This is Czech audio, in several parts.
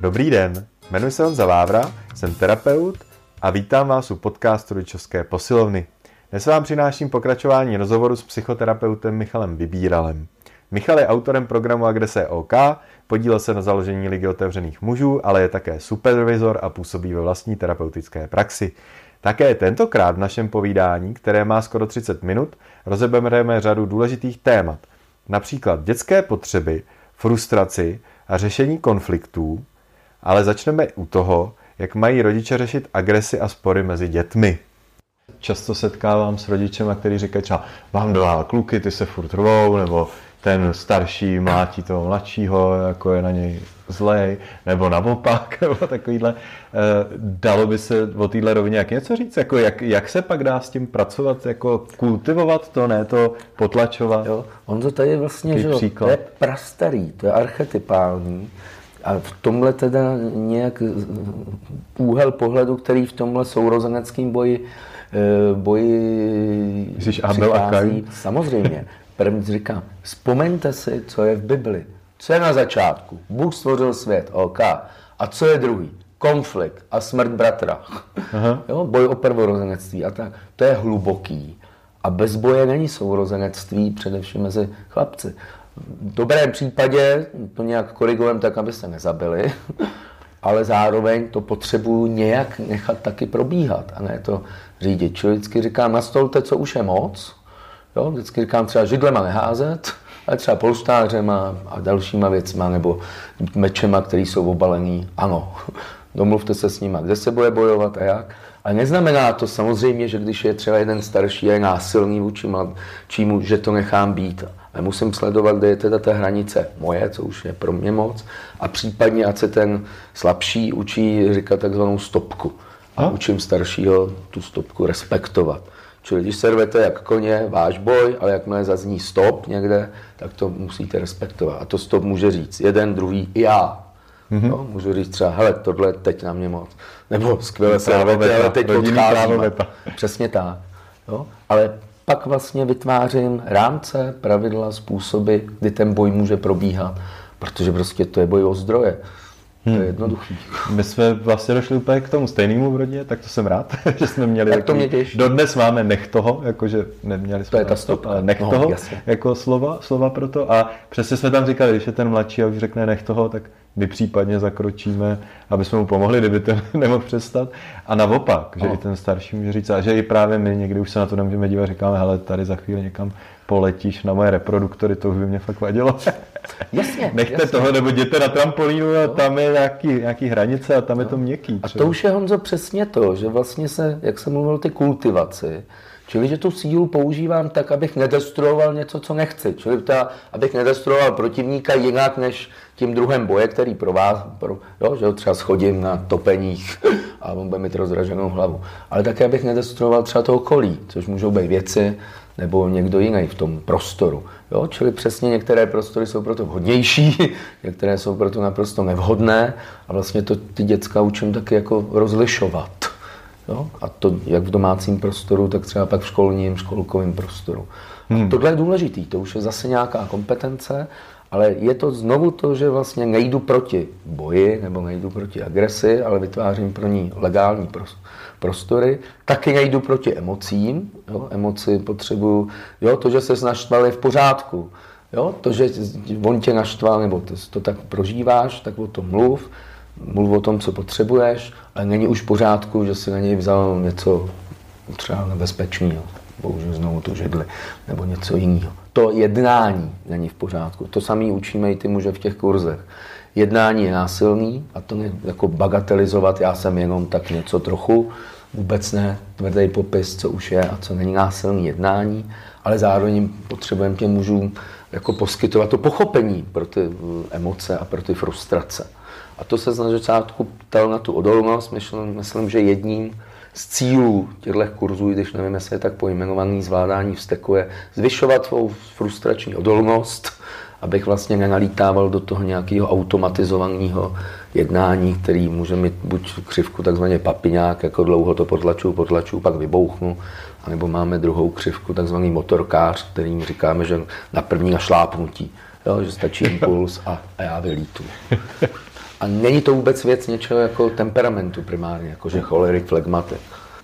Dobrý den, jmenuji se Honza Vávra, jsem terapeut a vítám vás u podcastu Rodičovské posilovny. Dnes vám přináším pokračování rozhovoru s psychoterapeutem Michalem Vybíralem. Michal je autorem programu Agrese OK, podílel se na založení Ligy otevřených mužů, ale je také supervizor a působí ve vlastní terapeutické praxi. Také tentokrát v našem povídání, které má skoro 30 minut, rozebereme řadu důležitých témat. Například dětské potřeby, frustraci a řešení konfliktů, ale začneme u toho, jak mají rodiče řešit agresi a spory mezi dětmi. Často setkávám s rodičema, který říkají třeba, mám dva kluky, ty se furt rvou, nebo ten starší mlátí toho mladšího, jako je na něj zlej, nebo naopak, nebo takovýhle. Eh, dalo by se o téhle rovině jak něco říct? Jako jak, jak se pak dá s tím pracovat? Jako kultivovat to, ne to potlačovat? Jo, on to tady vlastně, že to je prastarý, to je archetypální. A v tomhle teda nějak úhel pohledu, který v tomhle sourozeneckém boji eh, boji Myslíš Abel a Kain? Samozřejmě. První říkám, vzpomeňte si, co je v Bibli. Co je na začátku? Bůh stvořil svět, OK. A co je druhý? Konflikt a smrt bratra. Aha. Jo, boj o prvorozenectví a tak. To je hluboký. A bez boje není sourozenectví, především mezi chlapci. V dobrém případě to nějak korigujeme tak, aby se nezabili, ale zároveň to potřebuji nějak nechat taky probíhat a ne to řídit. Čili vždycky říkám, nastolte, co už je moc. Jo? Vždycky říkám třeba židlema neházet, ale třeba polštářema a dalšíma věcma nebo mečema, které jsou obalený. Ano, domluvte se s nima, kde se bude bojovat a jak. A neznamená to samozřejmě, že když je třeba jeden starší a je násilný vůči mladšímu, že to nechám být. Ale musím sledovat, kde je teda ta hranice moje, co už je pro mě moc, a případně, ať se ten slabší učí říkat takzvanou stopku. A no. učím staršího tu stopku respektovat. Čili když servete jak koně, váš boj, ale jakmile zazní stop někde, tak to musíte respektovat. A to stop může říct jeden, druhý, i já. Mm-hmm. No, můžu říct třeba, hele, tohle teď na mě moc. Nebo skvěle servete, ale teď odcházíme. Přesně tak. Jo? Ale pak vlastně vytvářím rámce, pravidla, způsoby, kdy ten boj může probíhat, protože prostě to je boj o zdroje. Hmm. To je jednoduchý. My jsme vlastně došli úplně k tomu stejnému v rodině, tak to jsem rád, že jsme měli tak to mě těší. Dodnes máme nech toho, jakože neměli jsme to je ta stop, ale nech no, toho, jasně. jako slova, slova pro to. A přesně jsme tam říkali, když je ten mladší a už řekne nech toho, tak my případně zakročíme, aby jsme mu pomohli, kdyby to nemohl přestat. A naopak, že no. i ten starší může říct, a že i právě my někdy už se na to nemůžeme dívat, říkáme, hele, tady za chvíli někam poletíš na moje reproduktory, to už by mě fakt vadilo. Jasně. Nechte jasně. toho, nebo jděte na trampolínu a tam je nějaký, nějaký hranice a tam no. je to měkký. Třeba. A to už je, Honzo, přesně to, že vlastně se, jak jsem mluvil, ty kultivaci, Čili, že tu sílu používám tak, abych nedestruoval něco, co nechci. Čili ta, abych nedestruoval protivníka jinak, než tím druhém boje, který pro vás, pro, jo, že ho třeba schodím na topeních a on bude mít rozraženou hlavu. Ale také, abych nedestruoval třeba to okolí, což můžou být věci, nebo někdo jiný v tom prostoru. Jo? Čili přesně některé prostory jsou proto vhodnější, některé jsou proto naprosto nevhodné a vlastně to ty děcka učím taky jako rozlišovat. Jo? A to jak v domácím prostoru, tak třeba pak v školním, školkovém prostoru. Hmm. tohle je důležitý, to už je zase nějaká kompetence, ale je to znovu to, že vlastně nejdu proti boji nebo nejdu proti agresi, ale vytvářím pro ní legální prostory. Taky nejdu proti emocím. Jo? Emoci potřebuju. Jo? To, že se naštval, je v pořádku. Jo? To, že on tě naštval, nebo to, to tak prožíváš, tak o tom mluv mluv o tom, co potřebuješ, ale není už v pořádku, že si na něj vzal něco třeba nebezpečného, bohužel znovu tu židli, nebo něco jiného. To jednání není v pořádku. To samé učíme i ty muže v těch kurzech. Jednání je násilný a to ne jako bagatelizovat, já jsem jenom tak něco trochu, vůbec ne tvrdý popis, co už je a co není násilný jednání, ale zároveň potřebujeme těm mužům jako poskytovat to pochopení pro ty emoce a pro ty frustrace. A to se na začátku ptal na tu odolnost. Myslím, myslím že jedním z cílů těchto kurzů, když nevím, jestli je tak pojmenovaný zvládání vzteku, je zvyšovat svou frustrační odolnost, abych vlastně nenalítával do toho nějakého automatizovaného jednání, který může mít buď křivku takzvaně papiňák, jako dlouho to potlačuju, potlačuju, pak vybouchnu, anebo máme druhou křivku, takzvaný motorkář, kterým říkáme, že na první našlápnutí, jo, že stačí impuls a, a já vylítu. A není to vůbec věc něčeho jako temperamentu primárně, jako že cholerik, flegmatik.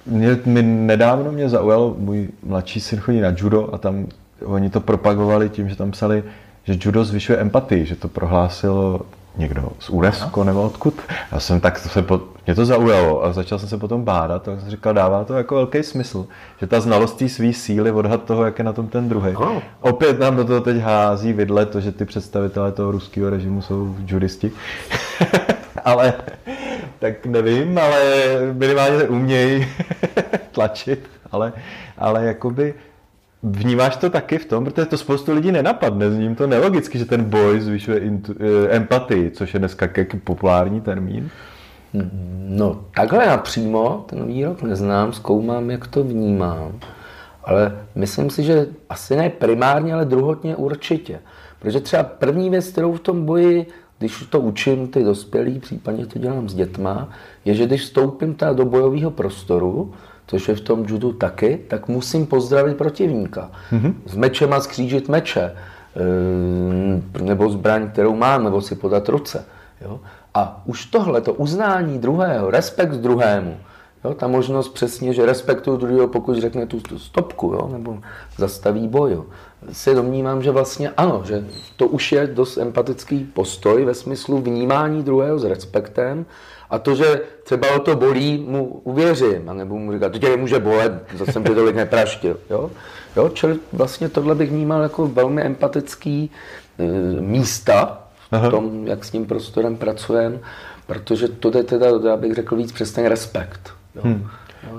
Mě, mě nedávno mě zaujal, můj mladší syn chodí na judo a tam oni to propagovali tím, že tam psali, že judo zvyšuje empatii, že to prohlásilo někdo z UNESCO nebo odkud. Já jsem tak, se po, mě to zaujalo a začal jsem se potom bádat a jsem říkal, dává to jako velký smysl, že ta znalost té svý síly, odhad toho, jak je na tom ten druhý. Opět nám do toho teď hází vidle to, že ty představitelé toho ruského režimu jsou judisti. ale tak nevím, ale minimálně se umějí tlačit, ale, ale jakoby Vnímáš to taky v tom, protože to spoustu lidí nenapadne, zním to nelogicky, že ten boj zvyšuje intu, eh, empatii, což je dneska populární termín. No, takhle napřímo ten výrok neznám, zkoumám, jak to vnímám. Ale myslím si, že asi ne primárně, ale druhotně určitě. Protože třeba první věc, kterou v tom boji, když to učím ty dospělí, případně to dělám s dětma, je, že když vstoupím do bojového prostoru, což je v tom judu taky, tak musím pozdravit protivníka. Mm-hmm. S mečem a skřížit meče, eh, nebo zbraň, kterou mám, nebo si podat ruce. Jo? A už tohle, to uznání druhého, respekt druhému, jo? ta možnost přesně, že respektuju druhého, pokud řekne tu, tu stopku, jo? nebo zastaví boj, jo? si domnívám, že vlastně ano, že to už je dost empatický postoj ve smyslu vnímání druhého s respektem a to, že třeba o to bolí, mu uvěřím, nebo mu říkat, to tě nemůže bolet, zase jsem tě tolik nepraštil. Jo? Jo? Čili vlastně tohle bych vnímal jako velmi empatický e, místa v tom, jak s tím prostorem pracujeme, protože to je teda, já bych řekl víc přes ten respekt. Jo? Hmm.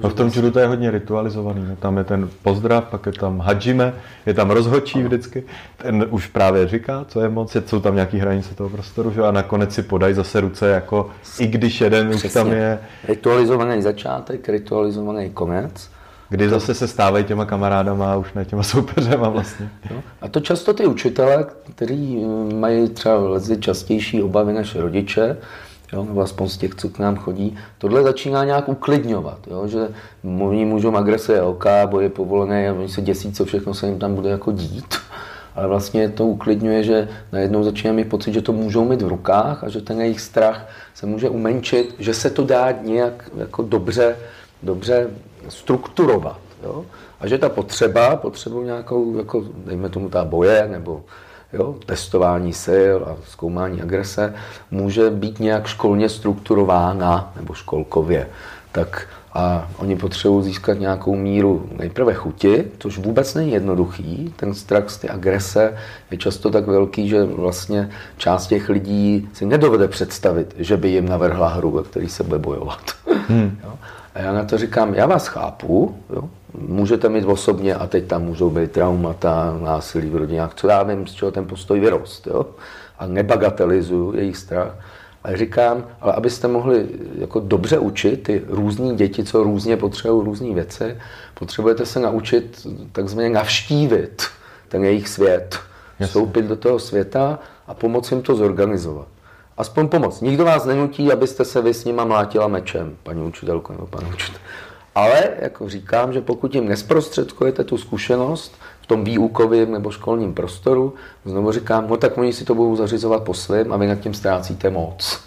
No v tom judu to je hodně ritualizovaný. No, tam je ten pozdrav, pak je tam hadžime, je tam rozhočí vždycky. Ten už právě říká, co je moc, jsou tam nějaký hranice toho prostoru, že? a nakonec si podají zase ruce, jako i když jeden Přesně. už tam je. Ritualizovaný začátek, ritualizovaný konec. Kdy zase se stávají těma kamarádama a už ne těma soupeřema vlastně. No. A to často ty učitele, kteří mají třeba častější obavy než rodiče, jo, nebo aspoň z těch, co k nám chodí, tohle začíná nějak uklidňovat, jo, že oni můžou agrese OK, boje povolené a oni se děsí, co všechno se jim tam bude jako dít. Ale vlastně to uklidňuje, že najednou začíná mít pocit, že to můžou mít v rukách a že ten jejich strach se může umenšit, že se to dá nějak jako dobře, dobře strukturovat. Jo? A že ta potřeba, potřebu nějakou, jako, dejme tomu ta boje, nebo jo, testování sil a zkoumání agrese může být nějak školně strukturována nebo školkově. Tak a oni potřebují získat nějakou míru nejprve chuti, což vůbec není jednoduchý. Ten strach z té agrese je často tak velký, že vlastně část těch lidí si nedovede představit, že by jim navrhla hru, ve který se bude bojovat. Hmm. A já na to říkám, já vás chápu, jo? můžete mít osobně a teď tam můžou být traumata, násilí v rodině, co já vím, z čeho ten postoj vyrost. Jo? A nebagatelizuju jejich strach. Ale říkám, ale abyste mohli jako dobře učit ty různé děti, co různě potřebují různé věci, potřebujete se naučit takzvaně navštívit ten jejich svět, vstoupit do toho světa a pomoci jim to zorganizovat. Aspoň pomoc. Nikdo vás nenutí, abyste se vy s nima mlátila mečem, paní učitelko nebo pan učitel. Ale, jako říkám, že pokud jim nesprostředkujete tu zkušenost v tom výukovém nebo školním prostoru, znovu říkám, no tak oni si to budou zařizovat po svém a vy nad tím ztrácíte moc.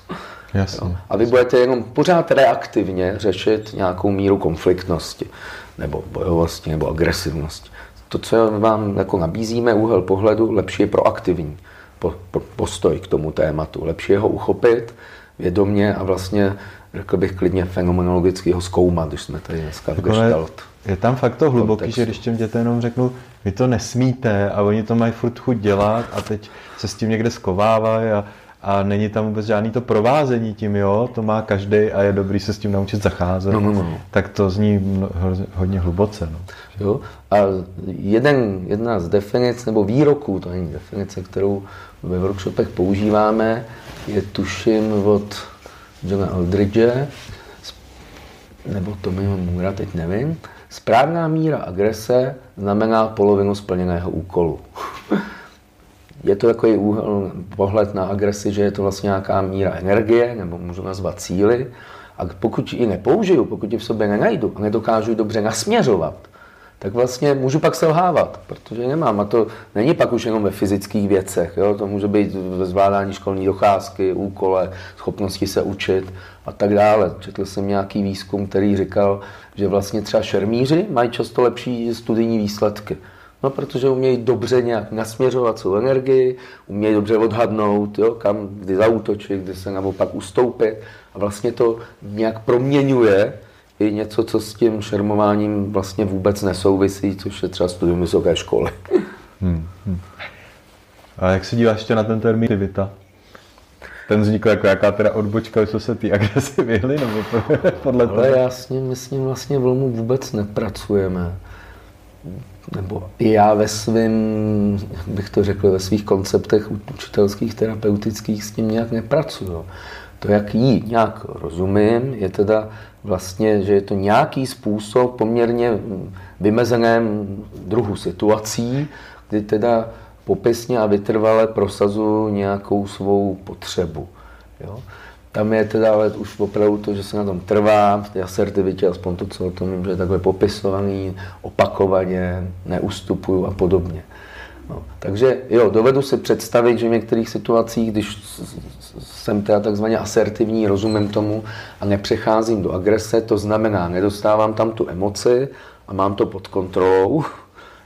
Jasně. A vy budete jenom pořád reaktivně řešit nějakou míru konfliktnosti, nebo bojovosti, nebo agresivnosti. To, co vám jako nabízíme, úhel pohledu, lepší je proaktivní postoj k tomu tématu. Lepší je ho uchopit vědomě a vlastně řekl bych klidně fenomenologicky ho zkoumat, když jsme tady dneska v gestalt. Je tam fakt to hluboký, že když těm dětem jenom řeknu, vy to nesmíte a oni to mají furt chuť dělat a teď se s tím někde skovávají a, a není tam vůbec žádný to provázení tím, jo, to má každý a je dobrý se s tím naučit zacházet, no, no, no. tak to zní hodně hluboce. No. Jo? A jeden, jedna z definic, nebo výroků, to není definice, kterou ve workshopech používáme, je tuším od Johna Aldridge, nebo Tommyho Moora, teď nevím. Správná míra agrese znamená polovinu splněného úkolu. je to takový úhel, pohled na agresi, že je to vlastně nějaká míra energie, nebo můžu nazvat cíly. A pokud ji nepoužiju, pokud ji v sobě nenajdu a nedokážu ji dobře nasměřovat, tak vlastně můžu pak selhávat, protože nemám. A to není pak už jenom ve fyzických věcech. Jo? To může být ve zvládání školní docházky, úkole, schopnosti se učit a tak dále. Četl jsem nějaký výzkum, který říkal, že vlastně třeba šermíři mají často lepší studijní výsledky. No, protože umějí dobře nějak nasměřovat svou energii, umějí dobře odhadnout, jo, kam, kdy zautočit, kdy se naopak ustoupit a vlastně to nějak proměňuje i něco, co s tím šermováním vlastně vůbec nesouvisí, což je třeba studium vysoké školy. Hmm, hmm. A jak se díváš ještě na ten termín aktivita? Ten vznikl jako jaká teda odbočka, co se ty agresivity nebo podle toho? Ale já s ním, my s ním vlastně vlnu vůbec nepracujeme. Nebo i já ve svým, bych to řekl, ve svých konceptech učitelských, terapeutických s tím nějak nepracuju. To, jak jí nějak rozumím, je teda vlastně, že je to nějaký způsob poměrně vymezeném druhu situací, kdy teda popisně a vytrvale prosazuju nějakou svou potřebu. Jo? Tam je teda ale už opravdu to, že se na tom trvá, v té asertivitě, aspoň to, co o tom vím, že je takhle popisovaný, opakovaně, neustupuju a podobně. No, takže jo, dovedu si představit, že v některých situacích, když jsem teda takzvaně asertivní, rozumím tomu a nepřecházím do agrese, to znamená, nedostávám tam tu emoci a mám to pod kontrolou,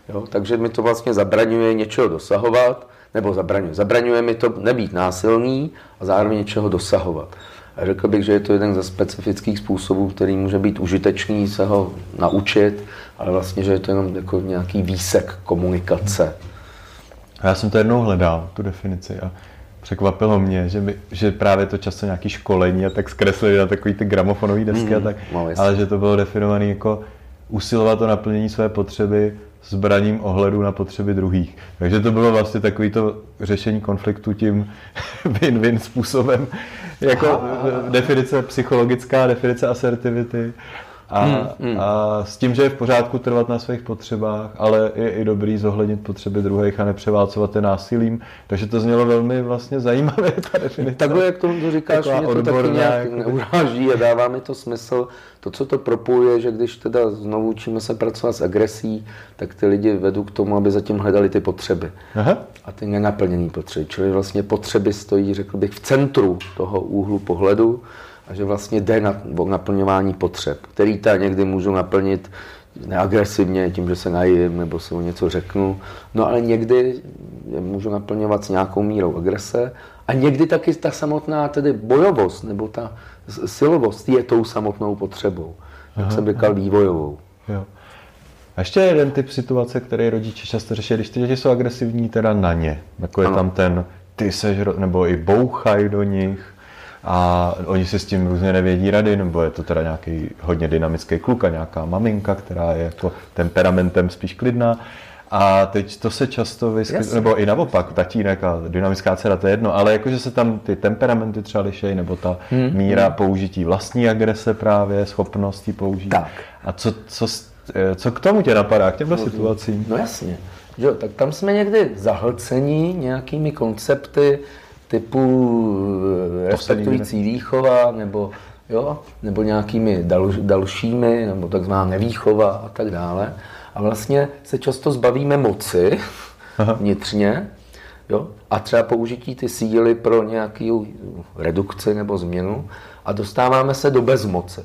jo, takže mi to vlastně zabraňuje něčeho dosahovat, nebo zabraňuje. Zabraňuje mi to nebýt násilný a zároveň něčeho dosahovat. A řekl bych, že je to jeden ze specifických způsobů, který může být užitečný se ho naučit, ale vlastně, že je to jenom jako nějaký výsek komunikace. A já jsem to jednou hledal, tu definici, a překvapilo mě, že, by, že právě to často nějaký školení a tak zkreslili na takový ty gramofonové desky mm, a tak, no, ale že to bylo definované jako usilovat o naplnění své potřeby zbraním ohledu na potřeby druhých. Takže to bylo vlastně takový to řešení konfliktu tím win-win způsobem, jako definice psychologická, definice asertivity a, hmm, hmm. a s tím, že je v pořádku trvat na svých potřebách, ale je i dobrý zohlednit potřeby druhých a nepřeválcovat je násilím. Takže to znělo velmi vlastně zajímavé, ta definice. Takhle, jak to říkáš, mě to taky nějak jako... neuráží a dává mi to smysl. To, co to propojuje, že když teda znovu učíme se pracovat s agresí, tak ty lidi vedou k tomu, aby zatím hledali ty potřeby. Aha. A ty nenaplněné potřeby. Čili vlastně potřeby stojí, řekl bych, v centru toho úhlu pohledu a že vlastně jde na naplňování potřeb, který ta někdy můžu naplnit neagresivně tím, že se najím nebo si o něco řeknu, no ale někdy můžu naplňovat s nějakou mírou agrese a někdy taky ta samotná tedy bojovost nebo ta silovost je tou samotnou potřebou, jak jsem říkal, vývojovou. Jo. A ještě jeden typ situace, který rodiče často řeší, když ty děti jsou agresivní teda na ně, jako je ano. tam ten ty seš, nebo i bouchají do nich, a oni si s tím různě nevědí rady, nebo je to teda nějaký hodně dynamický kluk a nějaká maminka, která je jako temperamentem spíš klidná. A teď to se často vyskytuje, nebo i naopak, tatínek a dynamická dcera, to je jedno, ale jakože se tam ty temperamenty třeba lišejí, nebo ta hmm. míra hmm. použití vlastní agrese právě, schopnosti použít. Tak. A co, co, co k tomu tě napadá, k těmto no, situacím? No jasně. Jo, tak tam jsme někdy zahlcení nějakými koncepty, typu eh, respektující výchova nebo, jo, nebo nějakými dal, dalšími, nebo takzvaná nevýchova a tak dále. A vlastně se často zbavíme moci Aha. vnitřně jo, a třeba použití ty síly pro nějakou redukci nebo změnu a dostáváme se do bezmoci.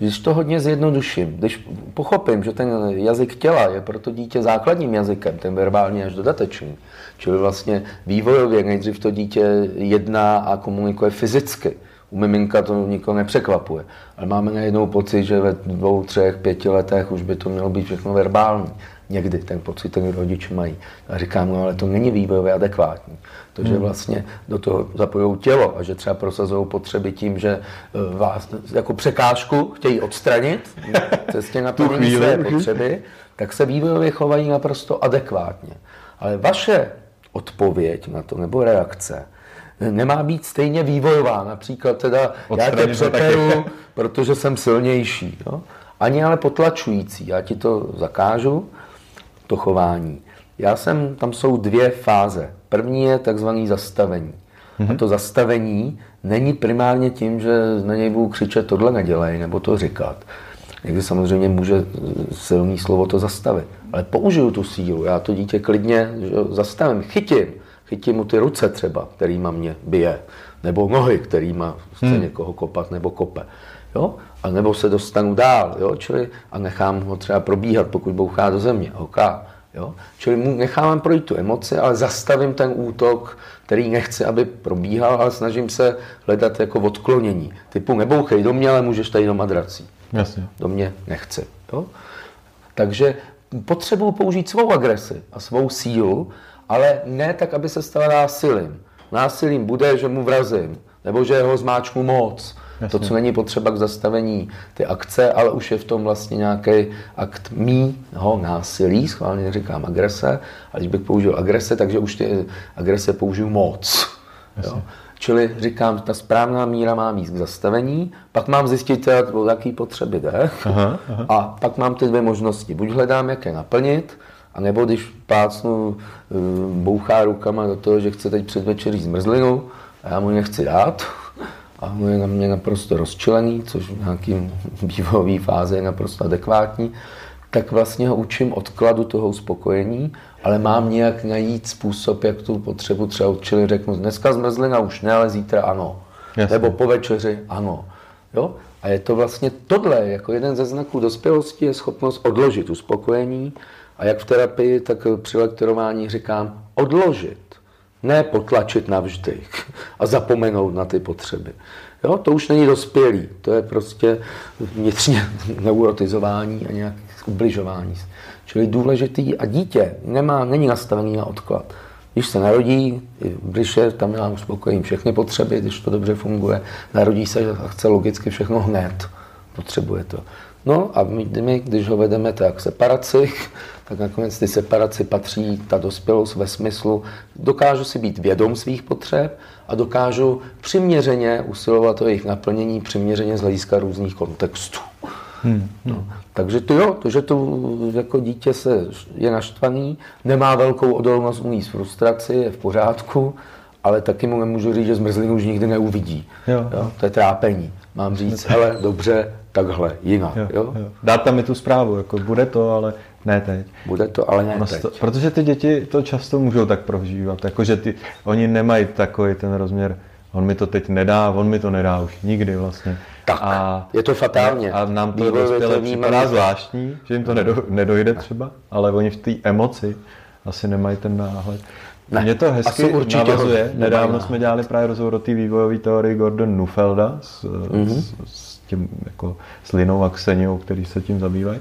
Když to hodně zjednoduším, když pochopím, že ten jazyk těla je pro to dítě základním jazykem, ten verbální až dodatečný, čili vlastně vývojově nejdřív to dítě jedná a komunikuje fyzicky. U miminka to nikoho nepřekvapuje, ale máme najednou pocit, že ve dvou, třech, pěti letech už by to mělo být všechno verbální. Někdy ten pocit ten rodiče mají. A říkám, no ale to není vývojově adekvátní. To, že hmm. vlastně do toho zapojují tělo a že třeba prosazují potřeby tím, že eh, vás jako překážku chtějí odstranit cestě na plnění své potřeby, tak se vývojově chovají naprosto adekvátně. Ale vaše odpověď na to nebo reakce nemá být stejně vývojová. Například teda já tě přeperu, protože jsem silnější. Jo? Ani ale potlačující. Já ti to zakážu, to chování. Já jsem, tam jsou dvě fáze. První je takzvaný zastavení. Mm-hmm. A mhm. to zastavení není primárně tím, že na něj budu křičet tohle nedělej, nebo to říkat. Někdy samozřejmě může silný slovo to zastavit. Ale použiju tu sílu, já to dítě klidně že, zastavím, chytím. Chytím mu ty ruce třeba, kterýma mě bije. Nebo nohy, kterýma chce hmm. někoho kopat nebo kope. Jo? A nebo se dostanu dál, jo? Čili, a nechám ho třeba probíhat, pokud bouchá do země. Okay. Jo? Čili mu nechávám projít tu emoci, ale zastavím ten útok, který nechci, aby probíhal, ale snažím se hledat jako odklonění. Typu nebouchej do mě, ale můžeš tady do madrací. Jasně. Do mě nechci. Jo? Takže potřebuji použít svou agresi a svou sílu, ale ne tak, aby se stala násilím. Násilím bude, že mu vrazím, nebo že ho zmáčknu moc, Jasně. To, co není potřeba k zastavení ty akce, ale už je v tom vlastně nějaký akt mýho násilí, schválně neříkám agrese, a když bych použil agrese, takže už ty agrese použiju moc. Jo? Čili říkám, ta správná míra má víc k zastavení, pak mám zjistit, o jaký potřeby jde, aha, aha. a pak mám ty dvě možnosti. Buď hledám, jak je naplnit, a nebo když plácnu, eh, bouchá rukama do toho, že chce teď předvečeří zmrzlinu, a já mu nechci dát, a on je na mě naprosto rozčilený, což v nějakým vývojové fázi je naprosto adekvátní, tak vlastně ho učím odkladu toho uspokojení, ale mám nějak najít způsob, jak tu potřebu třeba odčili řeknu, dneska zmrzlina už ne, ale zítra ano. Jasně. Nebo po večeři ano. Jo? A je to vlastně tohle, jako jeden ze znaků dospělosti je schopnost odložit uspokojení a jak v terapii, tak při lektorování říkám odložit ne potlačit navždy a zapomenout na ty potřeby. Jo, to už není dospělý, to je prostě vnitřně neurotizování a nějaké ubližování. Čili důležitý a dítě nemá, není nastavený na odklad. Když se narodí, když je, tam já uspokojím všechny potřeby, když to dobře funguje, narodí se a chce logicky všechno hned, potřebuje to. No a my, my když ho vedeme tak separaci, tak nakonec ty separaci patří ta dospělost ve smyslu, dokážu si být vědom svých potřeb a dokážu přiměřeně usilovat o jejich naplnění, přiměřeně z hlediska různých kontextů. Hmm, hmm. No, takže to jo, to, že to jako dítě se je naštvaný, nemá velkou odolnost umí frustraci, je v pořádku, ale taky mu nemůžu říct, že zmrzlinu už nikdy neuvidí. Jo. Jo, to je trápení. Mám říct, hele, dobře, takhle, jinak. Jo, jo? Jo. Dát tam mi tu zprávu, jako bude to, ale ne teď. Bude to, ale ne teď. To, protože ty děti to často můžou tak prožívat, jakože ty, oni nemají takový ten rozměr, on mi to teď nedá, on mi to nedá už nikdy vlastně. Tak, a, je to fatálně. A nám to dospělé připadá zvláštní, že jim to nedo, nedojde třeba, ale oni v té emoci asi nemají ten náhled. Ne, Mě to hezky určitě navazuje. Nedávno jsme dělali právě rozhovor o té vývojové teorii Gordon Nufelda s, mm-hmm. s, s tím jako s Linou a Kseniou, který se tím zabývají.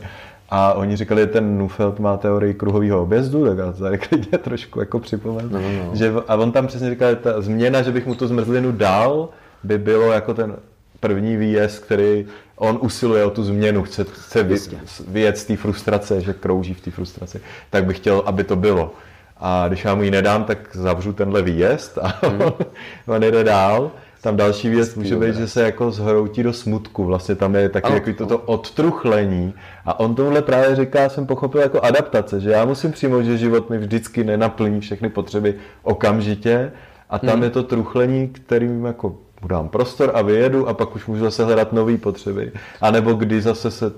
A oni říkali, že ten Nufeld má teorii kruhového objezdu, tak já to tady klidně trošku jako připomenu. No, no. Že, a on tam přesně říkal, že ta změna, že bych mu tu zmrzlinu dal, by bylo jako ten první výjezd, který on usiluje o tu změnu, chce, chce vy, vyjet z té frustrace, že krouží v té frustraci, tak bych chtěl, aby to bylo. A když já mu ji nedám, tak zavřu tenhle výjezd a mm. on jde dál. Tam další věc může být, že se jako zhroutí do smutku. Vlastně tam je taky jako toto odtruchlení. A on tohle právě říká, jsem pochopil jako adaptace, že já musím přijmout, že život mi vždycky nenaplní všechny potřeby okamžitě. A tam hmm. je to truchlení, kterým jako dám prostor a vyjedu a pak už můžu zase hledat nové potřeby. A nebo kdy zase se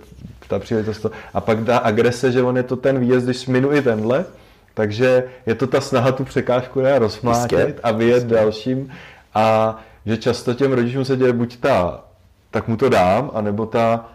ta příležitost a pak dá agrese, že on je to ten výjezd, když minu i tenhle, takže je to ta snaha tu překážku rozmlátit a vyjet dalším. A že často těm rodičům se děje buď ta, tak mu to dám, anebo ta,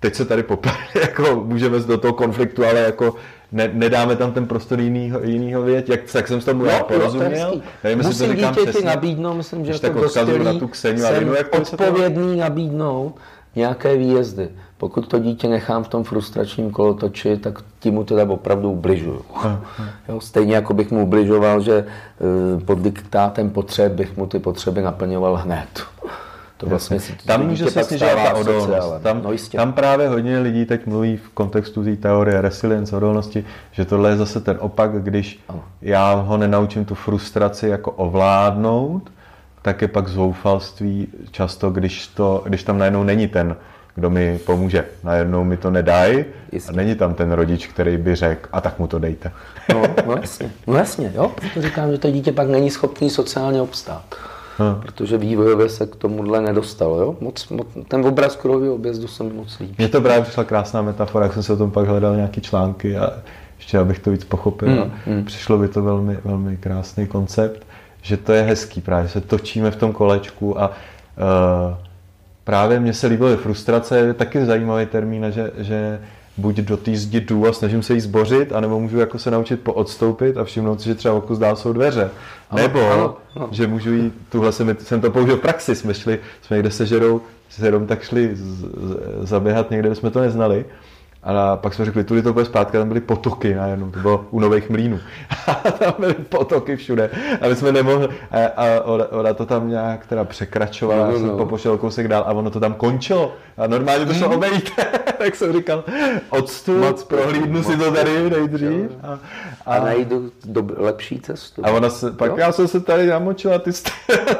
teď se tady popere, jako můžeme do toho konfliktu, ale jako ne, nedáme tam ten prostor jinýho, jinýho věc, jak, jak jsem s tomu no, já porozuměl. Nevím, Musím to říkám přesně. nabídnout, myslím, že jako dospělý na tu Kseniu Linu, jak odpovědný to... nabídnout nějaké výjezdy. Pokud to dítě nechám v tom frustračním kolotoči, tak tím mu teda opravdu ubližuju. Jo, stejně jako bych mu ubližoval, že eh, pod diktátem potřeb bych mu ty potřeby naplňoval hned. To vlastně si tam může se snižovat ta odolnost. Tam, no tam právě hodně lidí teď mluví v kontextu té teorie resilience, odolnosti, že tohle je zase ten opak, když ano. já ho nenaučím tu frustraci jako ovládnout, tak je pak zoufalství často, když, to, když tam najednou není ten, kdo mi pomůže. Najednou mi to nedají a není tam ten rodič, který by řekl, a tak mu to dejte. No, no jasně, no jasně, jo, proto říkám, že to dítě pak není schopný sociálně obstát. hmm. protože vývojově se k tomuhle nedostalo. Jo? Moc, moc, ten obraz kruhového objezdu se mi moc líbí. Mně to právě přišla krásná metafora, jak jsem se o tom pak hledal nějaký články a ještě abych to víc pochopil. Hmm. Hmm. Přišlo by to velmi, velmi krásný koncept, že to je hezký právě, že se točíme v tom kolečku a uh, právě mně se líbilo frustrace, je taky zajímavý termín, že, že buď do té zdi jdu a snažím se jí zbořit, anebo můžu jako se naučit poodstoupit a všimnout si, že třeba okus dál jsou dveře. Nebo, ano, ano. že můžu jít, tuhle jsem, jsem to použil v praxi, jsme šli, jsme někde sežerou, sežerou tak šli z, z, zaběhat někde, kde jsme to neznali a pak jsme řekli, tudy to bude zpátky, tam byly potoky najednou, to bylo u Nových mlínů. A tam byly potoky všude. A my jsme nemohli, a, a ona, ona, to tam nějak teda překračovala, no, no, no. popošel kousek dál a ono to tam končilo. A normálně to šlo mm. obejít. tak jsem říkal, odstup, moc prohlídnu moc si to tady nejdřív. A, a, a najdu do, lepší cestu. A ona se, pak jo? já jsem se tady namočila, ty jsi,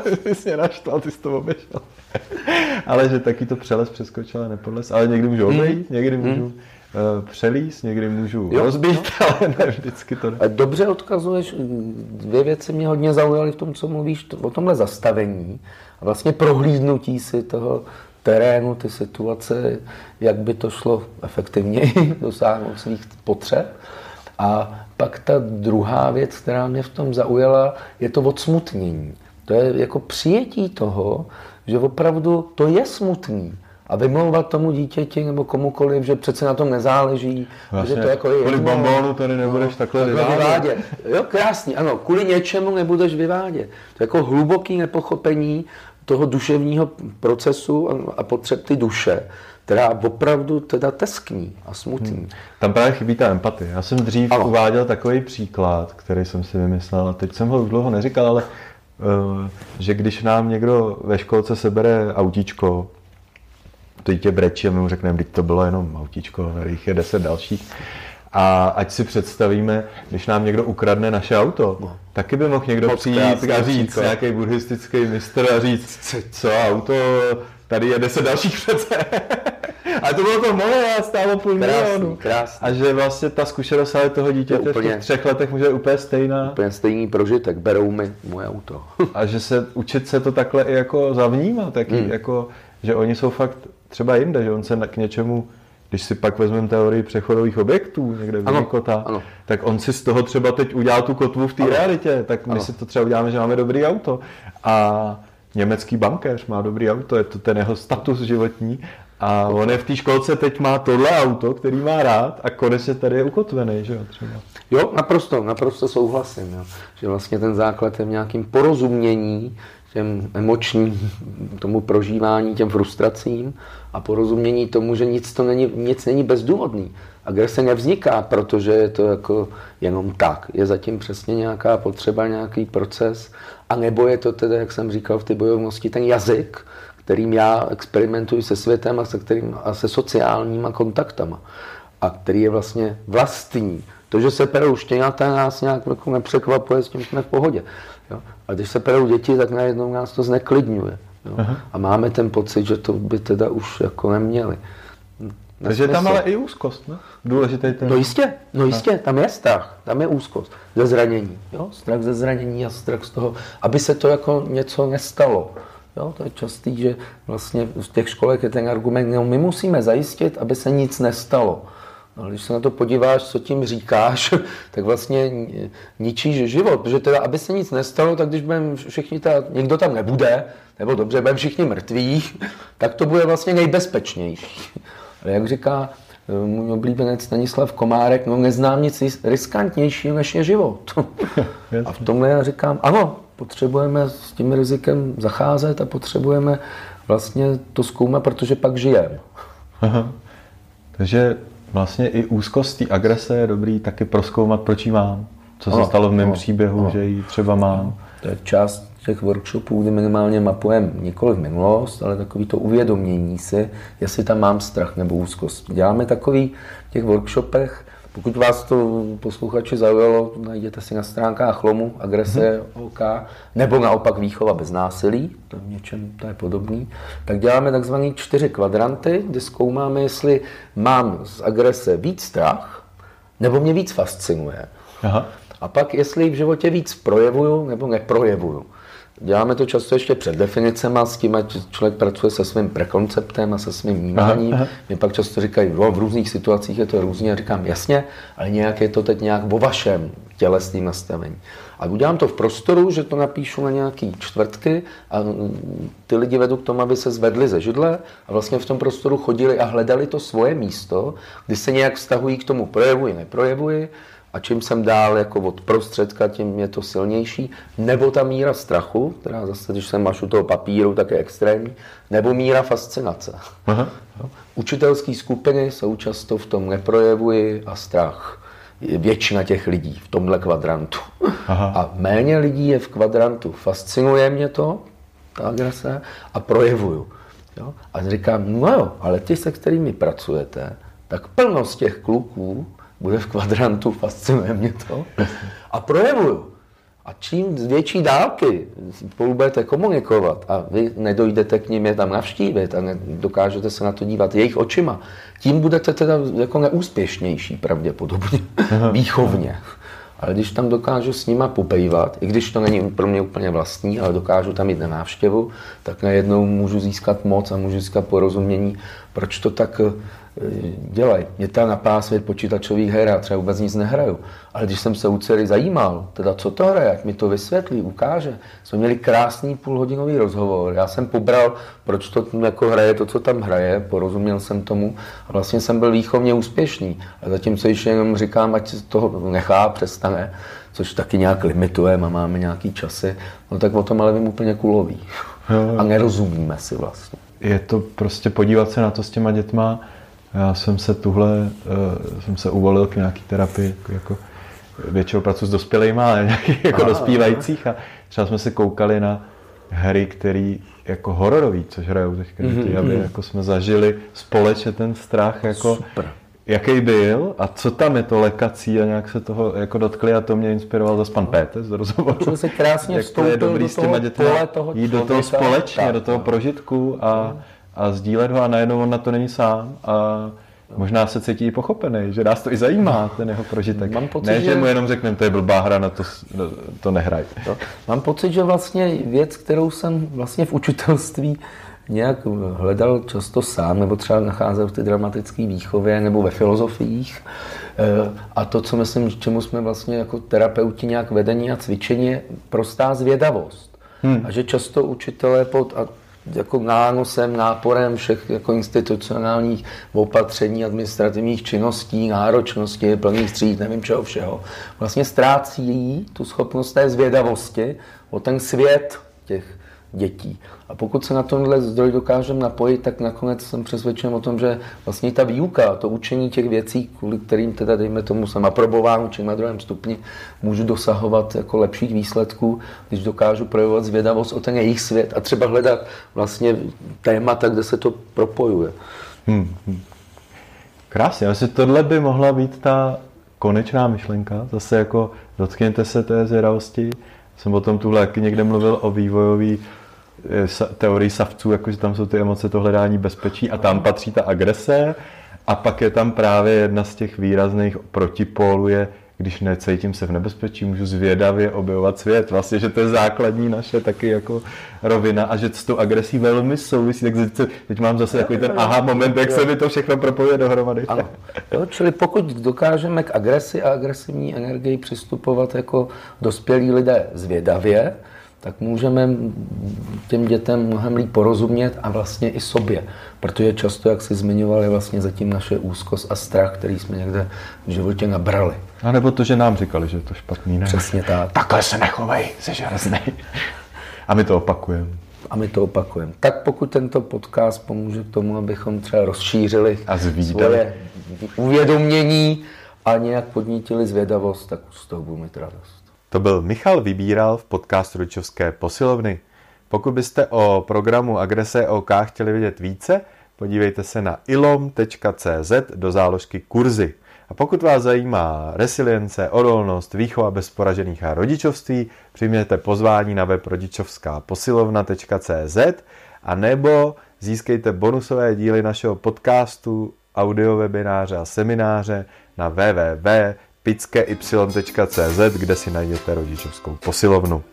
ty jsi mě naštval, ty jsi to obešel. Ale že taky to přeles přeskočila, nepodles, ale někdy můžu obejít, mm. někdy můžu... Mm Eh, přelíst, někdy můžu jo, rozbít, ale ne vždycky to ne. Dobře odkazuješ, dvě věci mě hodně zaujaly v tom, co mluvíš, o tomhle zastavení a vlastně prohlídnutí si toho terénu, ty situace, jak by to šlo efektivněji dosáhnout svých potřeb. A pak ta druhá věc, která mě v tom zaujala, je to odsmutnění. To je jako přijetí toho, že opravdu to je smutný a vymlouvat tomu dítěti nebo komukoliv, že přece na tom nezáleží, vlastně, že to jako je Kvůli jedno, bombónu tady nebudeš no, takhle vyvádět. vyvádět. Jo, krásný, ano, kvůli něčemu nebudeš vyvádět. To je jako hluboký nepochopení toho duševního procesu a potřeb ty duše, která opravdu teda teskní a smutný. Hmm. Tam právě chybí ta empatie. Já jsem dřív ano. uváděl takový příklad, který jsem si vymyslel, a teď jsem ho už dlouho neříkal, ale že když nám někdo ve školce sebere autíčko, to dítě brečí a my mu řekneme, že to bylo jenom autíčko, jich je deset dalších. A ať si představíme, když nám někdo ukradne naše auto, no. taky by mohl někdo Moc přijít a říct, nějaký buddhistický mistr a říct, co auto, tady je deset dalších přece. a to bylo to moje a stálo půl milionu. A že vlastně ta zkušenost ale toho dítěte úplně, v těch třech letech může být úplně stejná. Úplně stejný prožitek, berou mi moje auto. a že se učit se to takhle i jako zavnímat, taky, hmm. jako, že oni jsou fakt třeba jinde, že on se k něčemu, když si pak vezmeme teorii přechodových objektů někde v ano, kota, ano. tak on si z toho třeba teď udělal tu kotvu v té realitě, tak my ano. si to třeba uděláme, že máme dobrý auto. A německý bankéř má dobrý auto, je to ten jeho status životní a on je v té školce teď má tohle auto, který má rád a konečně tady je ukotvený, že jo, třeba. Jo, naprosto, naprosto souhlasím, jo. že vlastně ten základ je v nějakém porozumění těm emočním, tomu prožívání, těm frustracím a porozumění tomu, že nic, to není, nic není bezdůvodný. Agrese nevzniká, protože je to jako jenom tak. Je zatím přesně nějaká potřeba, nějaký proces, a nebo je to tedy, jak jsem říkal v té bojovnosti, ten jazyk, kterým já experimentuji se světem a se, kterým, a se sociálníma kontaktama. A který je vlastně vlastní. To, že se perou štěňata, nás nějak jako nepřekvapuje, s tím jsme v pohodě. Jo? A když se perou děti, tak najednou nás to zneklidňuje. Jo? A máme ten pocit, že to by teda už jako neměli. Takže tam ale i úzkost, ne? Důležitý ten... No jistě, no jistě, tam je strach, tam je úzkost ze zranění. Jo? Strach ze zranění a strach z toho, aby se to jako něco nestalo. Jo, to je častý, že vlastně v těch školech je ten argument, no my musíme zajistit, aby se nic nestalo. No, když se na to podíváš, co tím říkáš, tak vlastně ničíš život, protože teda, aby se nic nestalo, tak když budeme všichni, ta, někdo tam nebude, nebo dobře, budeme všichni mrtví, tak to bude vlastně nejbezpečnější. Ale jak říká eh, můj oblíbenec Stanislav Komárek, no neznám nic riskantnějšího, než je život. A v tomhle já říkám, ano, potřebujeme s tím rizikem zacházet a potřebujeme vlastně to zkoumat, protože pak žijeme. Takže vlastně i úzkost té agrese je dobrý taky proskoumat, proč ji mám. Co se stalo v mém příběhu, no. že ji třeba mám. To je část těch workshopů, kdy minimálně mapujeme nikoli v minulost, ale takový to uvědomění si, jestli tam mám strach nebo úzkost. Děláme takový v těch workshopech, pokud vás to posluchači zaujalo, najděte si na stránkách Lomu, agrese mm-hmm. OK, nebo naopak výchova bez násilí, to je něčem to je podobný, tak děláme takzvané čtyři kvadranty, kde zkoumáme, jestli mám z agrese víc strach, nebo mě víc fascinuje. Aha. A pak, jestli v životě víc projevuju, nebo neprojevuju. Děláme to často ještě před definicema, s tím, ať člověk pracuje se svým prekonceptem a se svým vnímáním. Mě pak často říkají, v různých situacích je to různě, a říkám, jasně, ale nějak je to teď nějak vo vašem tělesným nastavení. A udělám to v prostoru, že to napíšu na nějaký čtvrtky a ty lidi vedu k tomu, aby se zvedli ze židle a vlastně v tom prostoru chodili a hledali to svoje místo, kdy se nějak vztahují k tomu projevuji, neprojevuji a čím jsem dál jako od prostředka, tím je to silnější, nebo ta míra strachu, která zase, když jsem mašu toho papíru, tak je extrémní, nebo míra fascinace. Aha. Učitelské skupiny jsou často v tom neprojevuji a strach. Většina těch lidí v tomhle kvadrantu. Aha. A méně lidí je v kvadrantu. Fascinuje mě to, ta agrese, a projevuju. Jo? A říkám, no jo, ale ty, se kterými pracujete, tak plnost těch kluků bude v kvadrantu, fascinuje mě to. A projevuju. A čím z větší dálky spolu budete komunikovat a vy nedojdete k ním je tam navštívit a dokážete se na to dívat jejich očima, tím budete teda jako neúspěšnější pravděpodobně, výchovně. Ale když tam dokážu s nima popejvat, i když to není pro mě úplně vlastní, ale dokážu tam jít na návštěvu, tak najednou můžu získat moc a můžu získat porozumění, proč to tak dělají. Mě tam napá svět počítačových her, já třeba vůbec nic nehraju. Ale když jsem se u dcery zajímal, teda co to hraje, jak mi to vysvětlí, ukáže, jsme měli krásný půlhodinový rozhovor. Já jsem pobral, proč to jako hraje to, co tam hraje, porozuměl jsem tomu a vlastně jsem byl výchovně úspěšný. A zatímco ještě jenom říkám, ať toho nechá, přestane, což taky nějak limitujeme a máme nějaký časy, no tak o tom ale vím úplně kulový. A nerozumíme si vlastně. Je to prostě podívat se na to s těma dětma, já jsem se tuhle, uh, jsem se uvolil k nějaký terapii, jako, jako většinou pracuji s dospělými, ale nějakých jako dospívajících a třeba jsme se koukali na hry, které jako hororový, což hrajou teďka mm-hmm. aby mhm. jako jsme zažili společně ten strach, jako Super. Jaký byl a co tam je to lekací a nějak se toho jako dotkli a to mě inspiroval zase pan Péte z rozhovoru. se krásně jak to je dobrý do toho s těma pole toho jít do toho společně, tak, do toho prožitku a mm a sdílet ho a najednou on na to není sám a možná se cítí i pochopený, že nás to i zajímá, ten jeho prožitek. Mám pocit, ne, že mu jenom řekneme, to je blbá hra, na to, to nehraj. To. Mám pocit, že vlastně věc, kterou jsem vlastně v učitelství nějak hledal často sám, nebo třeba nacházel v té dramatické výchově nebo ve filozofiích. Eh, a to, co myslím, čemu jsme vlastně jako terapeuti nějak vedení a cvičení, je prostá zvědavost. Hmm. A že často učitelé pod, a jako nánosem, náporem všech jako institucionálních opatření, administrativních činností, náročnosti, plných tříd, nevím čeho všeho, vlastně ztrácí tu schopnost té zvědavosti o ten svět těch dětí. A pokud se na tomhle zdroj dokážeme napojit, tak nakonec jsem přesvědčen o tom, že vlastně ta výuka, to učení těch věcí, kvůli kterým teda, dejme tomu, jsem aprobován či na druhém stupni, můžu dosahovat jako lepších výsledků, když dokážu projevovat zvědavost o ten jejich svět a třeba hledat vlastně témata, kde se to propojuje. Hmm. hmm. Krásně, asi tohle by mohla být ta konečná myšlenka, zase jako dotkněte se té zvědavosti. Jsem o tom tuhle někde mluvil o vývojový teorii savců, jakože tam jsou ty emoce, to hledání bezpečí a tam patří ta agrese a pak je tam právě jedna z těch výrazných protipólů je, když necítím se v nebezpečí, můžu zvědavě objevovat svět. Vlastně, že to je základní naše taky jako rovina a že s tou agresí velmi souvisí. Tak teď mám zase takový ten aha moment, jak se mi to všechno propojuje dohromady. Ano. Jo, čili pokud dokážeme k agresi a agresivní energii přistupovat jako dospělí lidé zvědavě, tak můžeme těm dětem mnohem líp porozumět a vlastně i sobě. Protože často, jak si zmiňoval, je vlastně zatím naše úzkost a strach, který jsme někde v životě nabrali. A nebo to, že nám říkali, že je to špatný. Ne? Přesně tak. Takhle se nechovej, jsi železný. A my to opakujeme. A my to opakujeme. Tak pokud tento podcast pomůže k tomu, abychom třeba rozšířili a svoje uvědomění a nějak podnítili zvědavost, tak z toho budu mít radost. To byl Michal Vybíral v podcastu Rodičovské posilovny. Pokud byste o programu Agrese OK chtěli vědět více, podívejte se na ilom.cz do záložky kurzy. A pokud vás zajímá resilience, odolnost, výchova bez poražených a rodičovství, přijměte pozvání na web rodičovská posilovna.cz a nebo získejte bonusové díly našeho podcastu, audiowebináře a semináře na www picky.cz, kde si najdete rodičovskou posilovnu.